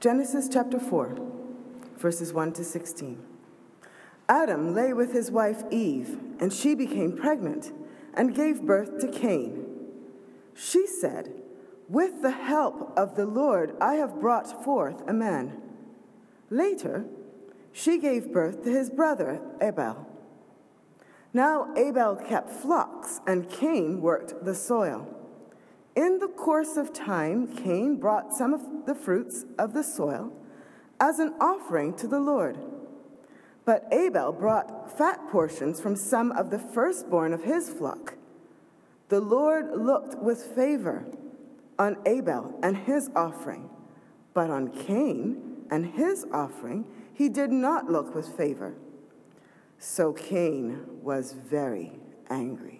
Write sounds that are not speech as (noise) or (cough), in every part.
Genesis chapter 4, verses 1 to 16. Adam lay with his wife Eve, and she became pregnant and gave birth to Cain. She said, With the help of the Lord, I have brought forth a man. Later, she gave birth to his brother Abel. Now Abel kept flocks, and Cain worked the soil. In the course of time, Cain brought some of the fruits of the soil as an offering to the Lord. But Abel brought fat portions from some of the firstborn of his flock. The Lord looked with favor on Abel and his offering, but on Cain and his offering he did not look with favor. So Cain was very angry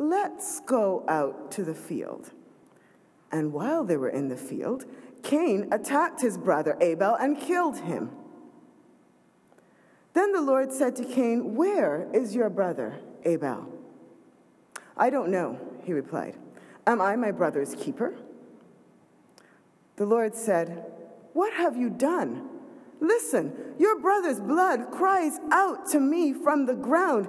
Let's go out to the field. And while they were in the field, Cain attacked his brother Abel and killed him. Then the Lord said to Cain, Where is your brother Abel? I don't know, he replied. Am I my brother's keeper? The Lord said, What have you done? Listen, your brother's blood cries out to me from the ground.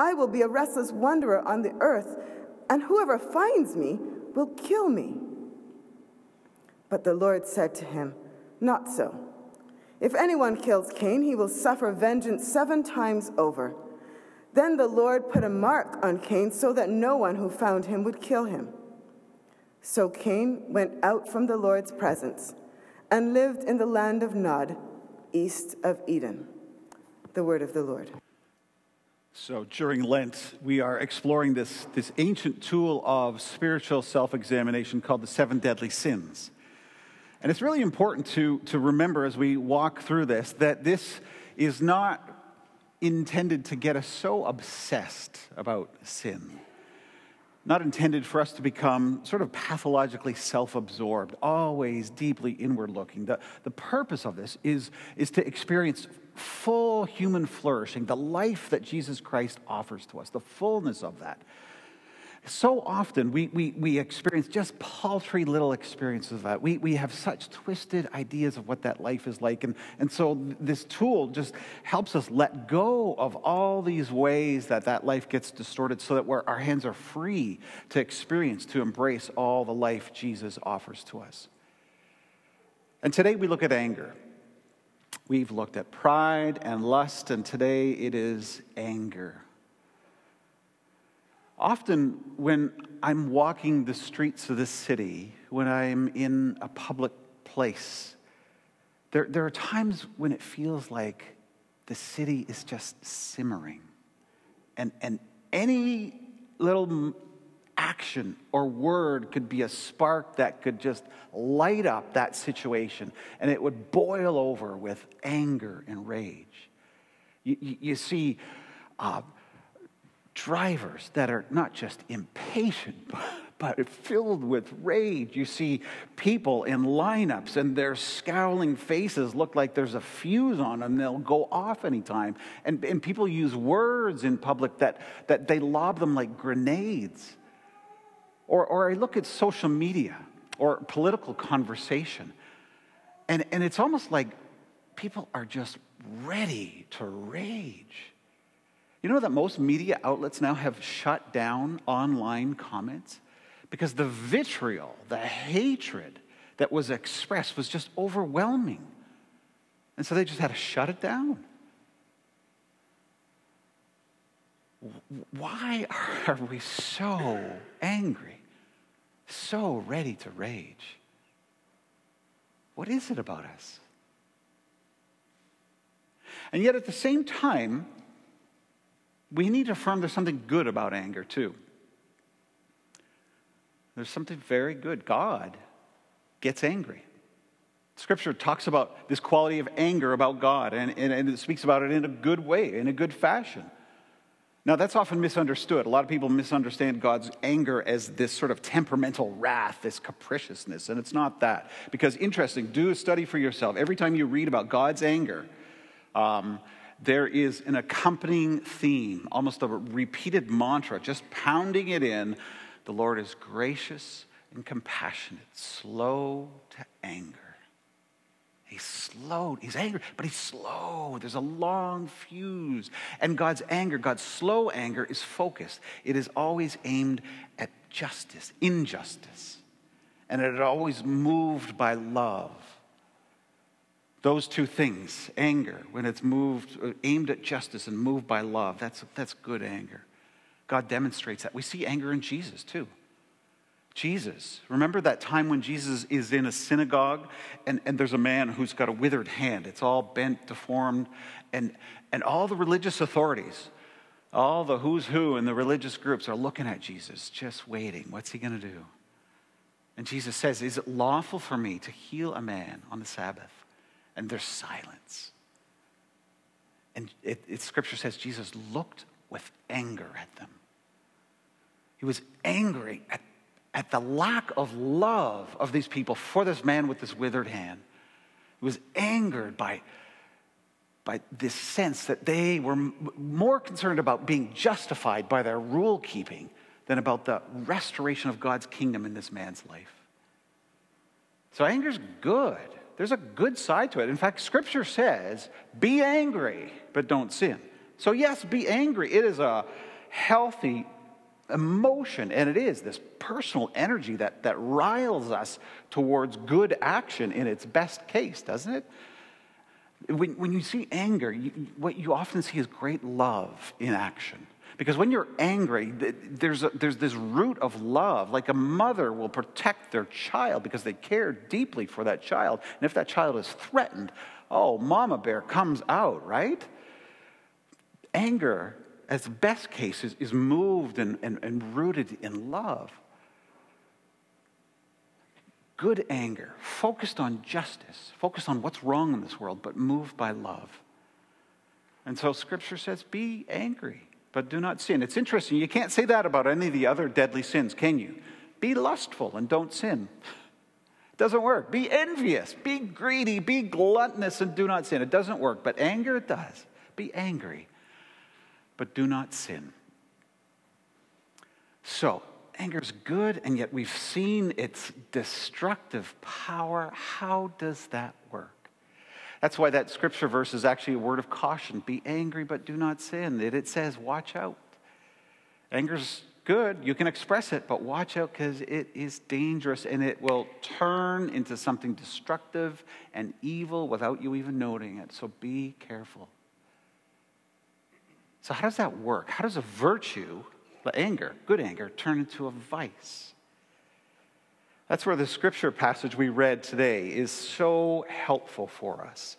I will be a restless wanderer on the earth, and whoever finds me will kill me. But the Lord said to him, Not so. If anyone kills Cain, he will suffer vengeance seven times over. Then the Lord put a mark on Cain so that no one who found him would kill him. So Cain went out from the Lord's presence and lived in the land of Nod, east of Eden. The word of the Lord. So during Lent, we are exploring this, this ancient tool of spiritual self examination called the seven deadly sins. And it's really important to, to remember as we walk through this that this is not intended to get us so obsessed about sin. Not intended for us to become sort of pathologically self absorbed, always deeply inward looking. The, the purpose of this is, is to experience full human flourishing, the life that Jesus Christ offers to us, the fullness of that. So often we, we, we experience just paltry little experiences of that. We, we have such twisted ideas of what that life is like. And, and so this tool just helps us let go of all these ways that that life gets distorted so that we our hands are free to experience, to embrace all the life Jesus offers to us. And today we look at anger. We've looked at pride and lust, and today it is anger. Often, when I'm walking the streets of this city, when I'm in a public place, there, there are times when it feels like the city is just simmering. And, and any little action or word could be a spark that could just light up that situation and it would boil over with anger and rage. You, you, see uh, drivers that are not just impatient, (laughs) but filled with rage. You see people in lineups and their scowling faces look like there's a fuse on them. They'll go off anytime. And, and people use words in public that, that they lob them like grenades. Or, or I look at social media or political conversation, and, and it's almost like people are just ready to rage. You know that most media outlets now have shut down online comments? Because the vitriol, the hatred that was expressed was just overwhelming. And so they just had to shut it down. Why are we so angry, so ready to rage? What is it about us? And yet, at the same time, we need to affirm there's something good about anger, too. There's something very good. God gets angry. Scripture talks about this quality of anger about God, and, and, and, it speaks about it in a good way, in a good fashion. Now, that's often misunderstood. A lot of people misunderstand God's anger as this sort of temperamental wrath, this capriciousness, and it's not that. Because, interesting, do a study for yourself. Every time you read about God's anger, um, there is an accompanying theme, almost a repeated mantra, just pounding it in. The Lord is gracious and compassionate, slow to anger. He's slow. He's angry, but he's slow. There's a long fuse. And God's anger, God's slow anger, is focused. It is always aimed at justice, injustice. And it is always moved by love. Those two things, anger, when it's moved, uh, aimed at justice and moved by love, that's, that's good anger. God demonstrates that. We see anger in Jesus too. Jesus. Remember that time when Jesus is in a synagogue and, and there's a man who's got a withered hand. It's all bent, deformed, and, and all the religious authorities, all the who's who in the religious groups are looking at Jesus, just waiting. What's he going to do? And Jesus says, Is it lawful for me to heal a man on the Sabbath? And there's silence. And it, it, scripture says Jesus looked with anger at them. He was angry at at the lack of love of these people for this man with this withered hand. He was angered by, by this sense that they were more concerned about being justified by their rule keeping than about the restoration of God's kingdom in this man's life. So anger's good. There's a good side to it. In fact, scripture says, be angry, but don't sin. So, yes, be angry. It is a healthy emotion, and it is this personal energy that, that riles us towards good action in its best case, doesn't it? When, when you see anger, you, what you often see is great love in action. Because when you're angry, there's, a, there's this root of love. Like a mother will protect their child because they care deeply for that child. And if that child is threatened, oh, mama bear comes out, right? Anger as best case, is, is moved and, and, and rooted in love. Good anger, focused on justice, focused on what's wrong in this world, but moved by love. And so scripture says, be angry, but do not sin. It's interesting, you can't say that about any of the other deadly sins, can you? Be lustful and don't sin. It doesn't work. Be envious, be greedy, be gluttonous and do not sin. It doesn't work, but anger it does. Be angry but do not sin. So, anger is good, and yet we've seen its destructive power. How does that work? That's why that scripture verse is actually a word of caution. Be angry, but do not sin. It, it says, watch out. Anger's good. You can express it, but watch out because it is dangerous and it will turn into something destructive and evil without you even noting it. So be careful. So, how does that work? How does a virtue, anger, good anger, turn into a vice? That's where the scripture passage we read today is so helpful for us.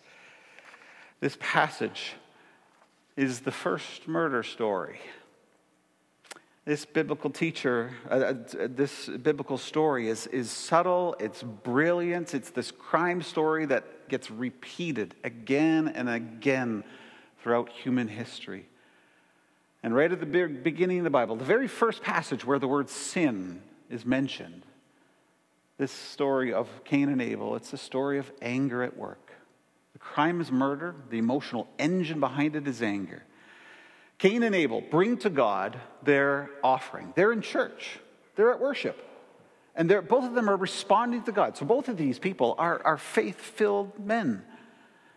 This passage is the first murder story. This biblical teacher, uh, uh this biblical story is, is subtle, it's brilliant, it's this crime story that gets repeated again and again throughout human history. And right at the beginning of the Bible, the very first passage where the word sin is mentioned, this story of Cain and Abel, it's a story of anger at work. The crime is murder, the emotional engine behind it is anger. Cain and Abel bring to God their offering. They're in church, they're at worship. And both of them are responding to God. So both of these people are, are faith filled men.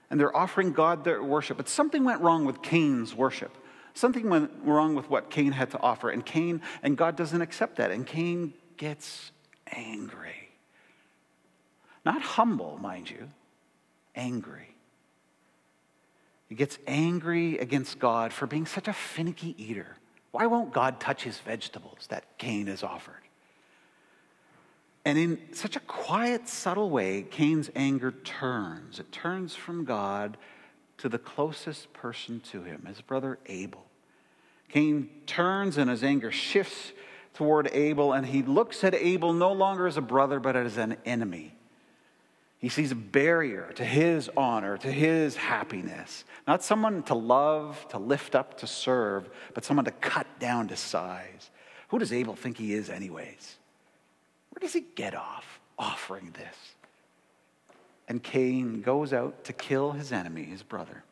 And they're offering God their worship. But something went wrong with Cain's worship. Something went wrong with what Cain had to offer, and Cain, and God doesn't accept that, and Cain gets angry. Not humble, mind you, angry. He gets angry against God for being such a finicky eater. Why won't God touch his vegetables that Cain has offered? And in such a quiet, subtle way, Cain's anger turns. It turns from God to the closest person to him, his brother Abel. Cain turns and his anger shifts toward Abel, and he looks at Abel no longer as a brother, but as an enemy. He sees a barrier to his honor, to his happiness. Not someone to love, to lift up, to serve, but someone to cut down to size. Who does Abel think he is, anyways? Where does he get off offering this? And Cain goes out to kill his enemy, his brother.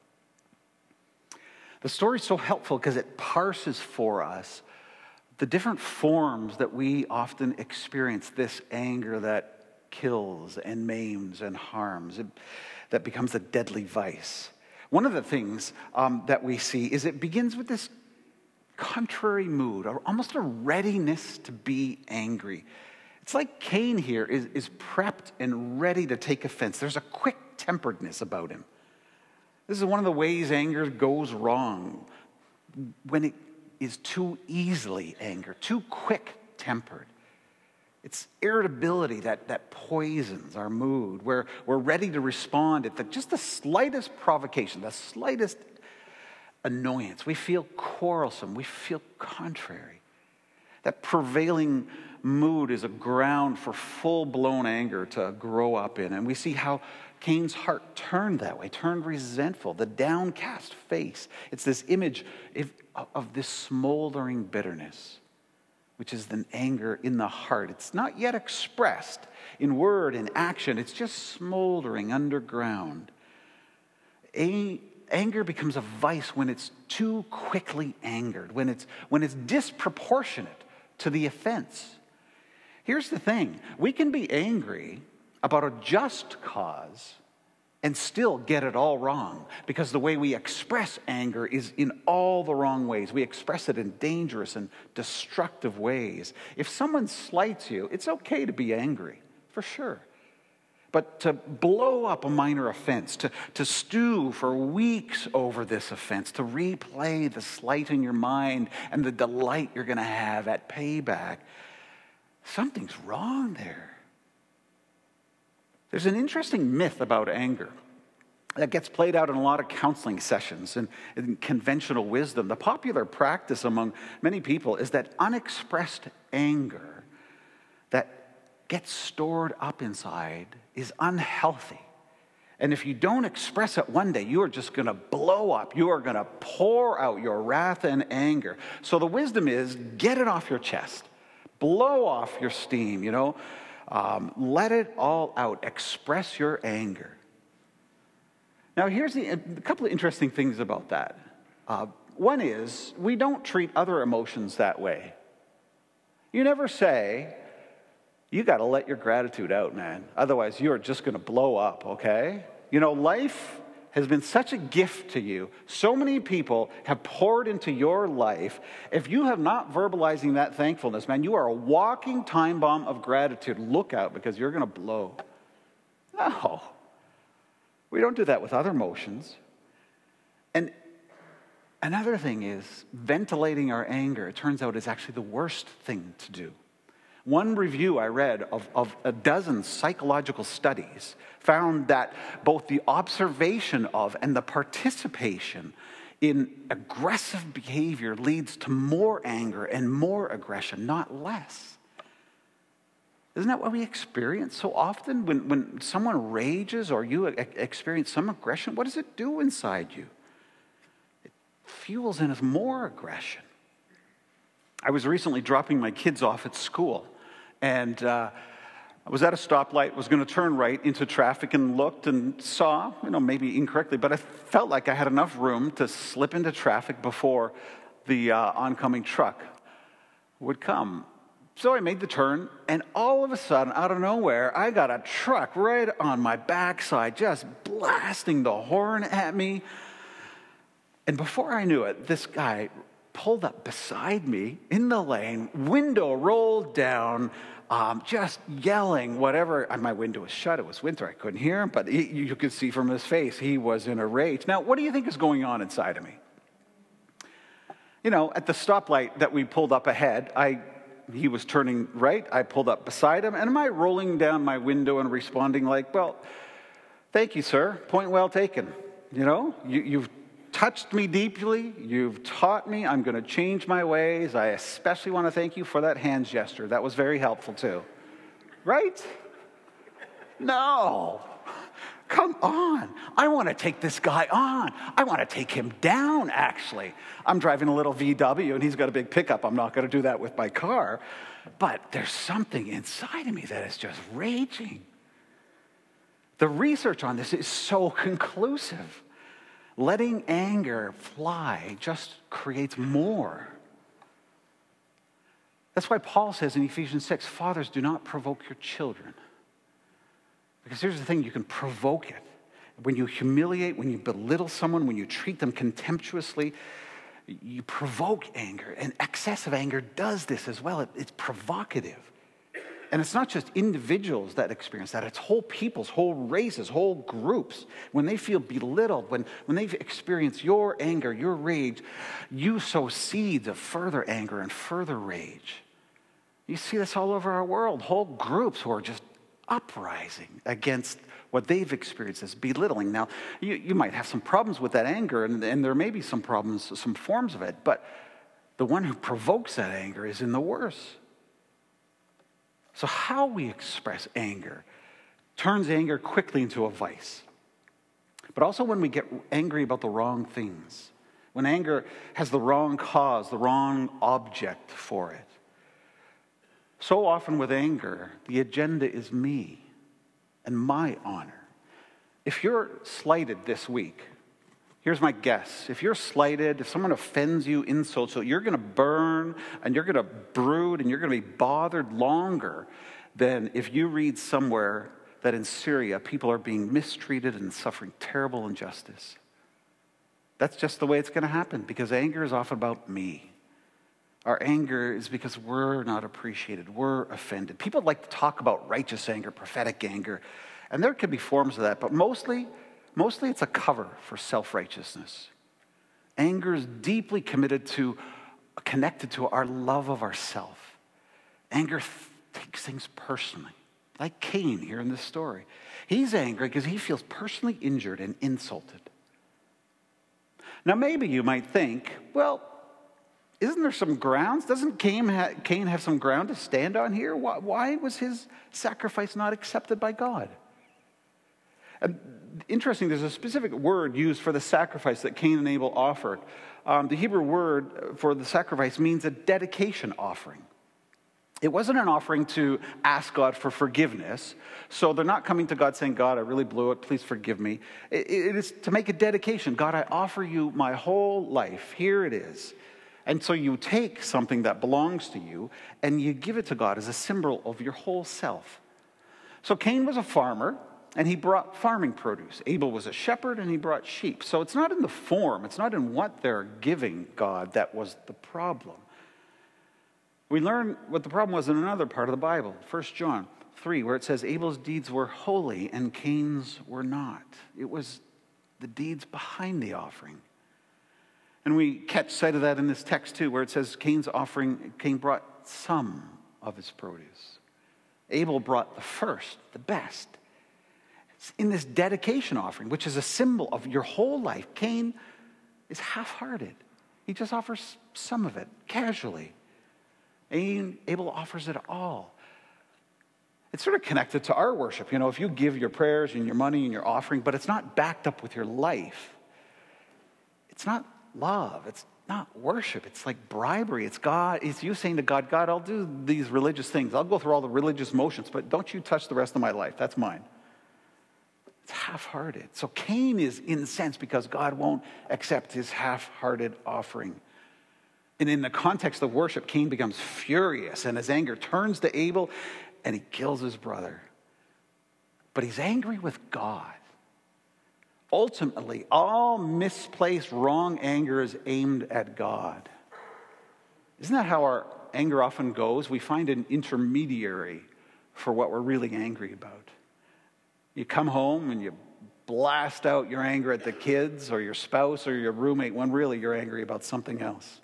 The story is so helpful because it parses for us the different forms that we often experience this anger that kills and maims and harms, that becomes a deadly vice. One of the things um, that we see is it begins with this contrary mood, almost a readiness to be angry. It's like Cain here is, is prepped and ready to take offense. There's a quick temperedness about him. This is one of the ways anger goes wrong when it is too easily anger, too quick tempered. It's irritability that, that poisons our mood. Where we're ready to respond at the, just the slightest provocation, the slightest annoyance. We feel quarrelsome. We feel contrary. That prevailing mood is a ground for full blown anger to grow up in. And we see how Cain's heart turned that way, turned resentful, the downcast face. It's this image of, this smoldering bitterness which is the anger in the heart. It's not yet expressed in word and action, it's just smoldering underground. A- anger becomes a vice when it's too quickly angered, when it's, when it's disproportionate to the offense. Here's the thing we can be angry about a just cause and still get it all wrong because the way we express anger is in all the wrong ways. We express it in dangerous and destructive ways. If someone slights you, it's okay to be angry, for sure. But to blow up a minor offense, to, to stew for weeks over this offense, to replay the slight in your mind and the delight you're going to have at payback, something's wrong there. There's an interesting myth about anger that gets played out in a lot of counseling sessions and, conventional wisdom. The popular practice among many people is that unexpressed anger that gets stored up inside is unhealthy. And if you don't express it one day, you are just going to blow up. You are going to pour out your wrath and anger. So the wisdom is get it off your chest, blow off your steam, you know. Um, let it all out. Express your anger. Now, here's the, a couple of interesting things about that. Uh, one is, we don't treat other emotions that way. You never say, you got to let your gratitude out, man. Otherwise, you're just going to blow up, okay? You know, life has been such a gift to you. So many people have poured into your life. If you have not verbalizing that thankfulness, man, you are a walking time bomb of gratitude. Look out because you're going to blow. No. We don't do that with other emotions. And another thing is ventilating our anger, it turns out, is actually the worst thing to do. One review I read of, of a dozen psychological studies found that both the observation of and the participation in aggressive behavior leads to more anger and more aggression, not less. Isn't that what we experience so often? When, when someone rages or you experience some aggression, what does it do inside you? It fuels in us more aggression. I was recently dropping my kids off at school, and uh, I was at a stoplight, was going to turn right into traffic, and looked and saw, you know, maybe incorrectly, but I felt like I had enough room to slip into traffic before the uh, oncoming truck would come. So I made the turn, and all of a sudden, out of nowhere, I got a truck right on my backside, just blasting the horn at me. And before I knew it, this guy pulled up beside me in the lane, window rolled down, um, just yelling whatever. My window was shut. It was winter. I couldn't hear him, but he, you could see from his face he was in a rage. Now, what do you think is going on inside of me? You know, at the stoplight that we pulled up ahead, I he was turning right. I pulled up beside him, and am I rolling down my window and responding like, "Well, thank you, sir. Point well taken." You know, you, you've touched me deeply. You've taught me. I'm going to change my ways. I especially want to thank you for that hand gesture. That was very helpful too. Right? No. Come on. I want to take this guy on. I want to take him down, actually. I'm driving a little VW and he's got a big pickup. I'm not going to do that with my car. But there's something inside of me that is just raging. The research on this is so conclusive. Letting anger fly just creates more. That's why Paul says in Ephesians 6 Fathers, do not provoke your children. Because here's the thing you can provoke it. When you humiliate, when you belittle someone, when you treat them contemptuously, you provoke anger. And excessive anger does this as well. it's provocative. And it's not just individuals that experience that, it's whole peoples, whole races, whole groups. When they feel belittled, when, when they've experienced your anger, your rage, you sow seeds of further anger and further rage. You see this all over our world, whole groups who are just uprising against what they've experienced as belittling. Now, you, you might have some problems with that anger, and, and there may be some problems, some forms of it, but the one who provokes that anger is in the worst. So, how we express anger turns anger quickly into a vice. But also when we get angry about the wrong things, when anger has the wrong cause, the wrong object for it. So often with anger, the agenda is me and my honor. If you're slighted this week, Here's my guess. If you're slighted, if someone offends you, insults you, you're going to burn and you're going to brood and you're going to be bothered longer than if you read somewhere that in Syria people are being mistreated and suffering terrible injustice. That's just the way it's going to happen because anger is often about me. Our anger is because we're not appreciated, we're offended. People like to talk about righteous anger, prophetic anger, and there can be forms of that, but mostly Mostly it's a cover for self righteousness. Anger is deeply committed to, connected to our love of ourself. Anger th- takes things personally, like Cain here in this story. He's angry because he feels personally injured and insulted. Now, maybe you might think, well, isn't there some grounds? Doesn't Cain, ha- Cain have some ground to stand on here? Why, why was his sacrifice not accepted by God? And interesting, there's a specific word used for the sacrifice that Cain and Abel offered. Um, the Hebrew word for the sacrifice means a dedication offering. It wasn't an offering to ask God for forgiveness. So they're not coming to God saying, God, I really blew it. Please forgive me. it, it is to make a dedication. God, I offer you my whole life. Here it is. And so you take something that belongs to you and you give it to God as a symbol of your whole self. So Cain was a farmer and he brought farming produce. Abel was a shepherd and he brought sheep. So it's not in the form, it's not in what they're giving God that was the problem. We learn what the problem was in another part of the Bible, 1 John 3, where it says Abel's deeds were holy and Cain's were not. It was the deeds behind the offering. And we catch sight of that in this text too, where it says Cain's offering, Cain brought some of his produce. Abel brought the first, the best in this dedication offering, which is a symbol of your whole life, Cain is half hearted. He just offers some of it casually. Abel offers it all. It's sort of connected to our worship. You know, if you give your prayers and your money and your offering, but it's not backed up with your life, it's not love. It's not worship. It's like bribery. It's God. It's you saying to God, God, I'll do these religious things. I'll go through all the religious motions, but don't you touch the rest of my life. That's mine. It's half hearted. So Cain is incensed because God won't accept his half hearted offering. And in the context of worship, Cain becomes furious and his anger turns to Abel and he kills his brother. But he's angry with God. Ultimately, all misplaced wrong anger is aimed at God. Isn't that how our anger often goes? We find an intermediary for what we're really angry about. You come home and you blast out your anger at the kids or your spouse or your roommate when really you're angry about something else.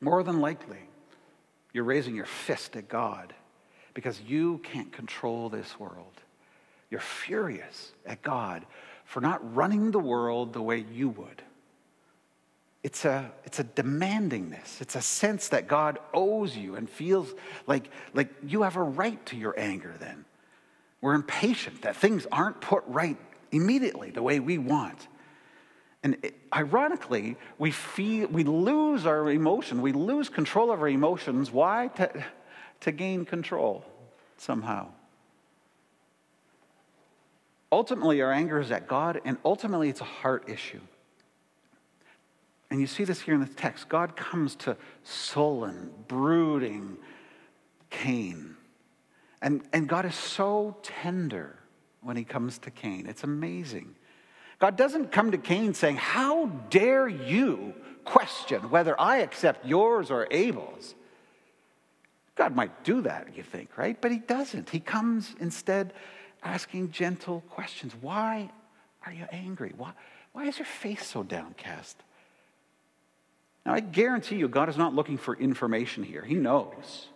More than likely, you're raising your fist at God because you can't control this world. You're furious at God for not running the world the way you would. It's a, it's a demandingness. It's a sense that God owes you and feels like, like you have a right to your anger then. We're impatient that things aren't put right immediately the way we want. And ironically, we, feel, we lose our emotion. We lose control of our emotions. Why? To, to gain control somehow. Ultimately, our anger is at God, and ultimately, it's a heart issue. And you see this here in the text. God comes to sullen, brooding Cain. And, and God is so tender when he comes to Cain. It's amazing. God doesn't come to Cain saying, How dare you question whether I accept yours or Abel's? God might do that, you think, right? But he doesn't. He comes instead asking gentle questions. Why are you angry? Why, why is your face so downcast? Now, I guarantee you, God is not looking for information here. He knows.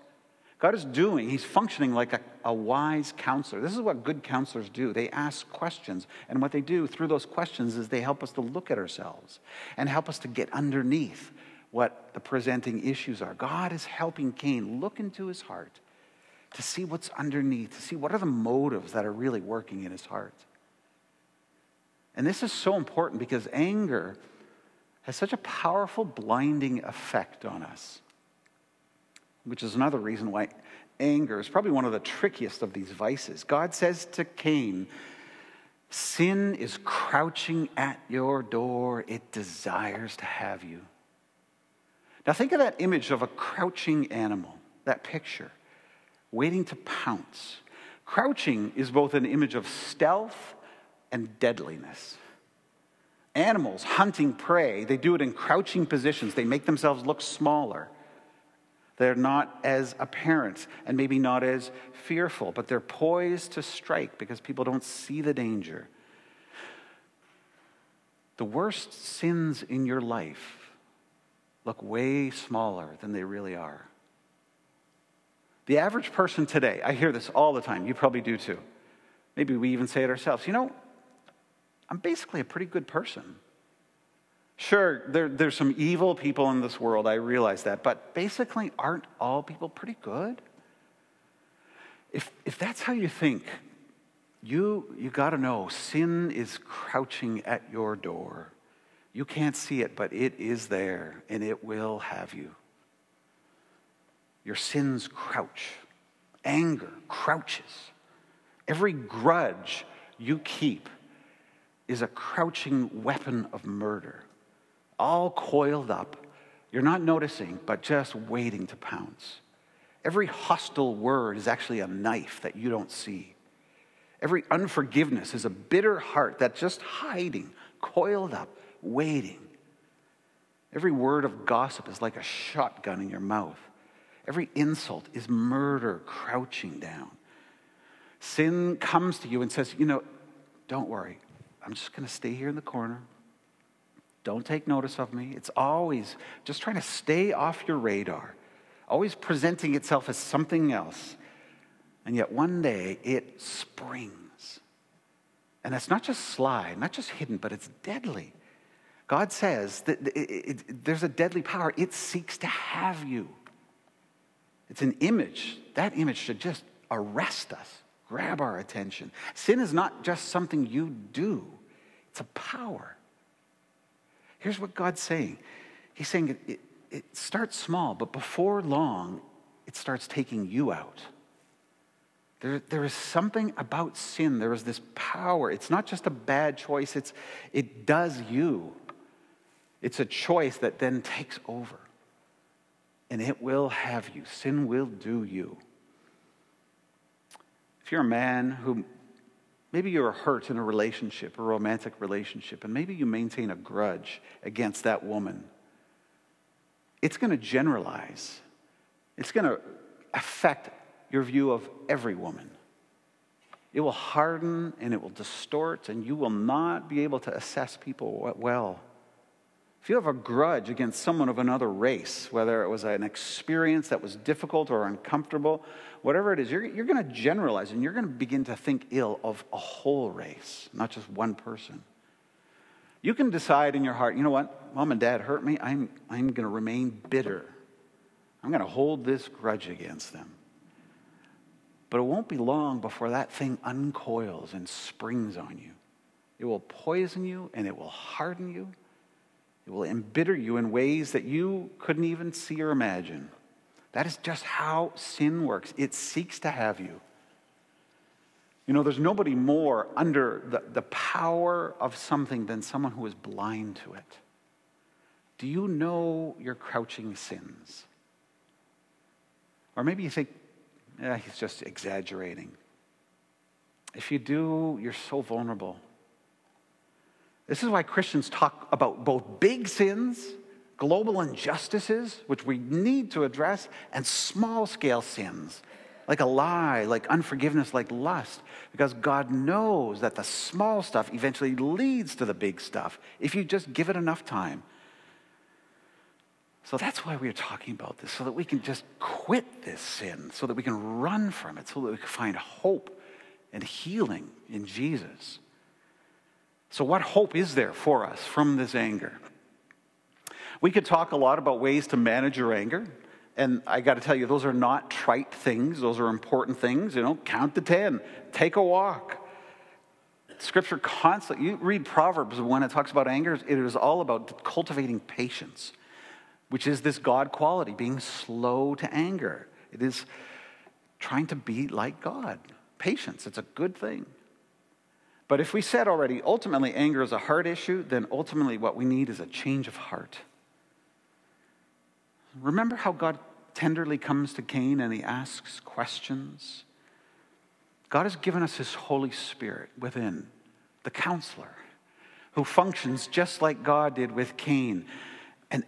God is doing, He's functioning like a, a, wise counselor. This is what good counselors do. They ask questions. And what they do through those questions is they help us to look at ourselves and help us to get underneath what the presenting issues are. God is helping Cain look into his heart to see what's underneath, to see what are the motives that are really working in his heart. And this is so important because anger has such a powerful blinding effect on us, which is another reason why anger is probably one of the trickiest of these vices. God says to Cain, Sin is crouching at your door, it desires to have you. Now, think of that image of a crouching animal, that picture, waiting to pounce. Crouching is both an image of stealth and deadliness. Animals hunting prey, they do it in crouching positions. They make themselves look smaller. They're not as apparent and maybe not as fearful, but they're poised to strike because people don't see the danger. The worst sins in your life look way smaller than they really are. The average person today, I hear this all the time, you probably do too. Maybe we even say it ourselves. You know, I'm basically a pretty good person. Sure, there, there's some evil people in this world, I realize that, but basically, aren't all people pretty good? If, if that's how you think, you, you got to know sin is crouching at your door. You can't see it, but it is there, and it will have you. Your sins crouch, anger crouches. Every grudge you keep is a crouching weapon of murder, all coiled up. You're not noticing, but just waiting to pounce. Every hostile word is actually a knife that you don't see. Every unforgiveness is a bitter heart that's just hiding, coiled up, waiting. Every word of gossip is like a shotgun in your mouth. Every insult is murder crouching down. Sin comes to you and says, You know, don't worry. I'm just going to stay here in the corner. Don't take notice of me. It's always just trying to stay off your radar, always presenting itself as something else. And yet one day it springs. And that's not just sly, not just hidden, but it's deadly. God says that it, it, it, there's a deadly power. It seeks to have you. It's an image. That image should just arrest us grab our attention. Sin is not just something you do, it's a power. Here's what God's saying He's saying it, it, it starts small, but before long, it starts taking you out. There, there is something about sin. There is this power. It's not just a bad choice, it's, it does you. It's a choice that then takes over. And it will have you. Sin will do you. If you're a man who maybe you're hurt in a relationship, a romantic relationship, and maybe you maintain a grudge against that woman, it's going to generalize, it's going to affect your view of every woman. It will harden and it will distort, and you will not be able to assess people well. If you have a grudge against someone of another race, whether it was an experience that was difficult or uncomfortable, whatever it is, you're, you're going to generalize and you're going to begin to think ill of a whole race, not just one person. You can decide in your heart, you know what, mom and dad hurt me, I'm, I'm going to remain bitter. I'm going to hold this grudge against them. But it won't be long before that thing uncoils and springs on you. It will poison you and it will harden you. It will embitter you in ways that you couldn't even see or imagine. That is just how sin works. It seeks to have you. You know, there's nobody more under the, the power of something than someone who is blind to it. Do you know your crouching sins? Or maybe you think, yeah, he's just exaggerating. If you do, you're so vulnerable. This is why Christians talk about both big sins, global injustices, which we need to address, and small scale sins, like a lie, like unforgiveness, like lust, because God knows that the small stuff eventually leads to the big stuff if you just give it enough time. So that's why we're talking about this, so that we can just quit this sin, so that we can run from it, so that we can find hope and healing in Jesus. So, what hope is there for us from this anger? We could talk a lot about ways to manage your anger. And I got to tell you, those are not trite things. Those are important things. You know, count to 10, take a walk. Scripture constantly, you read Proverbs when it talks about anger, it is all about cultivating patience which is this God quality, being slow to anger. It is trying to be like God. Patience, it's a good thing. But if we said already, ultimately anger is a heart issue, then ultimately what we need is a change of heart. Remember how God tenderly comes to Cain and he asks questions? God has given us his Holy Spirit within, the counselor, who functions just like God did with Cain And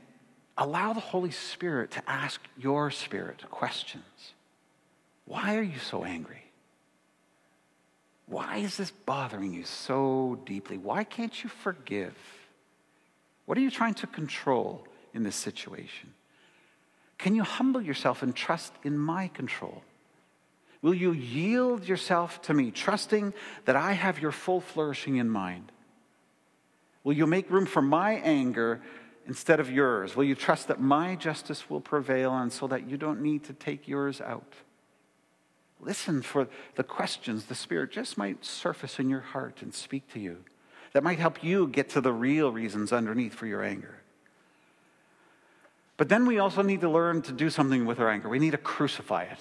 allow the Holy Spirit to ask your spirit questions. Why are you so angry? Why is this bothering you so deeply? Why can't you forgive? What are you trying to control in this situation? Can you humble yourself and trust in my control? Will you yield yourself to me, trusting that I have your full flourishing in mind? Will you make room for my anger instead of yours? Will you trust that my justice will prevail and so that you don't need to take yours out? Listen for the questions the Spirit just might surface in your heart and speak to you that might help you get to the real reasons underneath for your anger. But then we also need to learn to do something with our anger. We need to crucify it.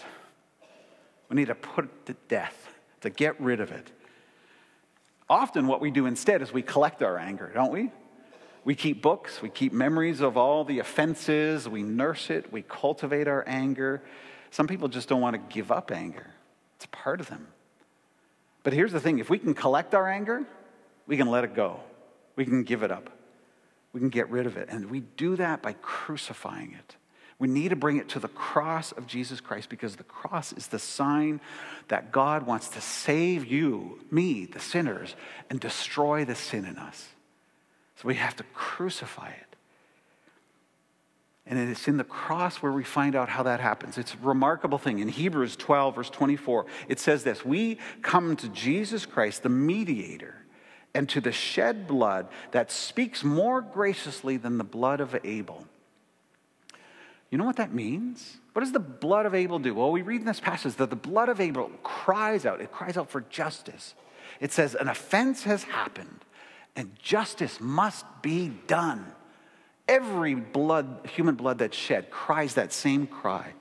We need to put it to death, to get rid of it. Often, what we do instead is we collect our anger, don't we? We keep books, we keep memories of all the offenses, we nurse it, we cultivate our anger. Some people just don't want to give up anger, it's part of them. But here's the thing if we can collect our anger, we can let it go, we can give it up, we can get rid of it. And we do that by crucifying it. We need to bring it to the cross of Jesus Christ because the cross is the sign that God wants to save you, me, the sinners, and destroy the sin in us. So we have to crucify it. And it's in the cross where we find out how that happens. It's a remarkable thing. In Hebrews 12, verse 24, it says this We come to Jesus Christ, the mediator, and to the shed blood that speaks more graciously than the blood of Abel. You know what that means? What does the blood of Abel do? Well, we read in this passage that the blood of Abel cries out, it cries out for justice. It says, An offense has happened and justice must be done. Every blood, human blood that's shed cries that same cry.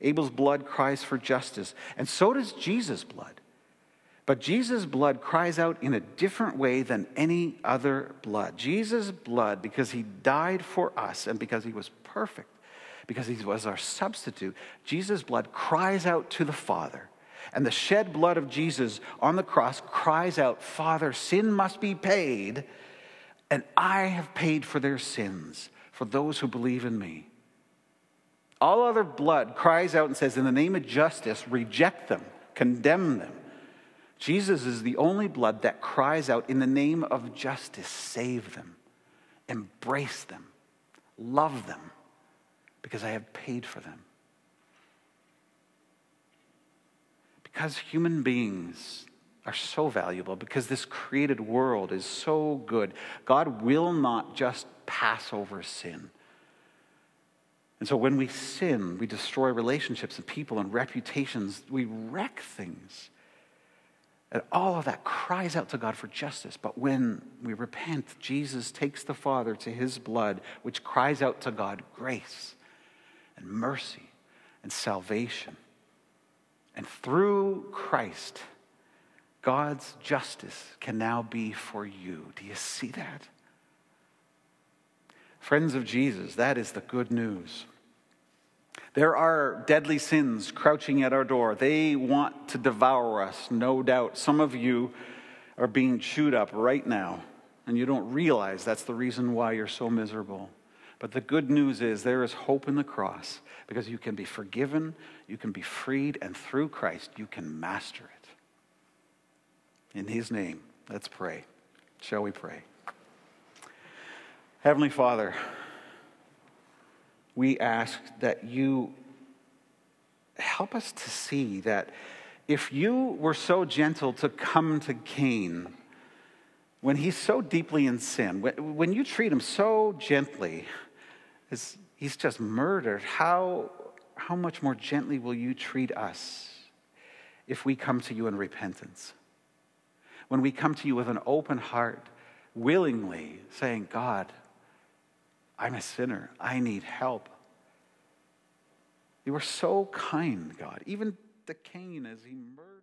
Abel's blood cries for justice, and so does Jesus' blood. But Jesus' blood cries out in a different way than any other blood. Jesus' blood, because he died for us and because he was perfect, because he was our substitute, Jesus' blood cries out to the Father and the shed blood of Jesus on the cross cries out, Father, sin must be paid, and I have paid for their sins, for those who believe in me. All other blood cries out and says, In the name of justice, reject them, condemn them. Jesus is the only blood that cries out, In the name of justice, save them, embrace them, love them, because I have paid for them. Because human beings are so valuable, because this created world is so good, God will not just pass over sin. And so when we sin, we destroy relationships and people and reputations, we wreck things. And all of that cries out to God for justice. But when we repent, Jesus takes the Father to his blood, which cries out to God grace and mercy and salvation. And through Christ, God's justice can now be for you. Do you see that? Friends of Jesus, that is the good news. There are deadly sins crouching at our door. They want to devour us, no doubt. Some of you are being chewed up right now, and you don't realize that's the reason why you're so miserable. But the good news is there is hope in the cross because you can be forgiven, you can be freed, and through Christ you can master it. In His name, let's pray. Shall we pray? Heavenly Father, we ask that you help us to see that if you were so gentle to come to Cain when he's so deeply in sin, when you treat him so gently, as he's just murdered, how, how much more gently will you treat us if we come to you in repentance? When we come to you with an open heart, willingly saying, God, I'm a sinner. I need help. You are so kind, God. Even to Cain as he murdered.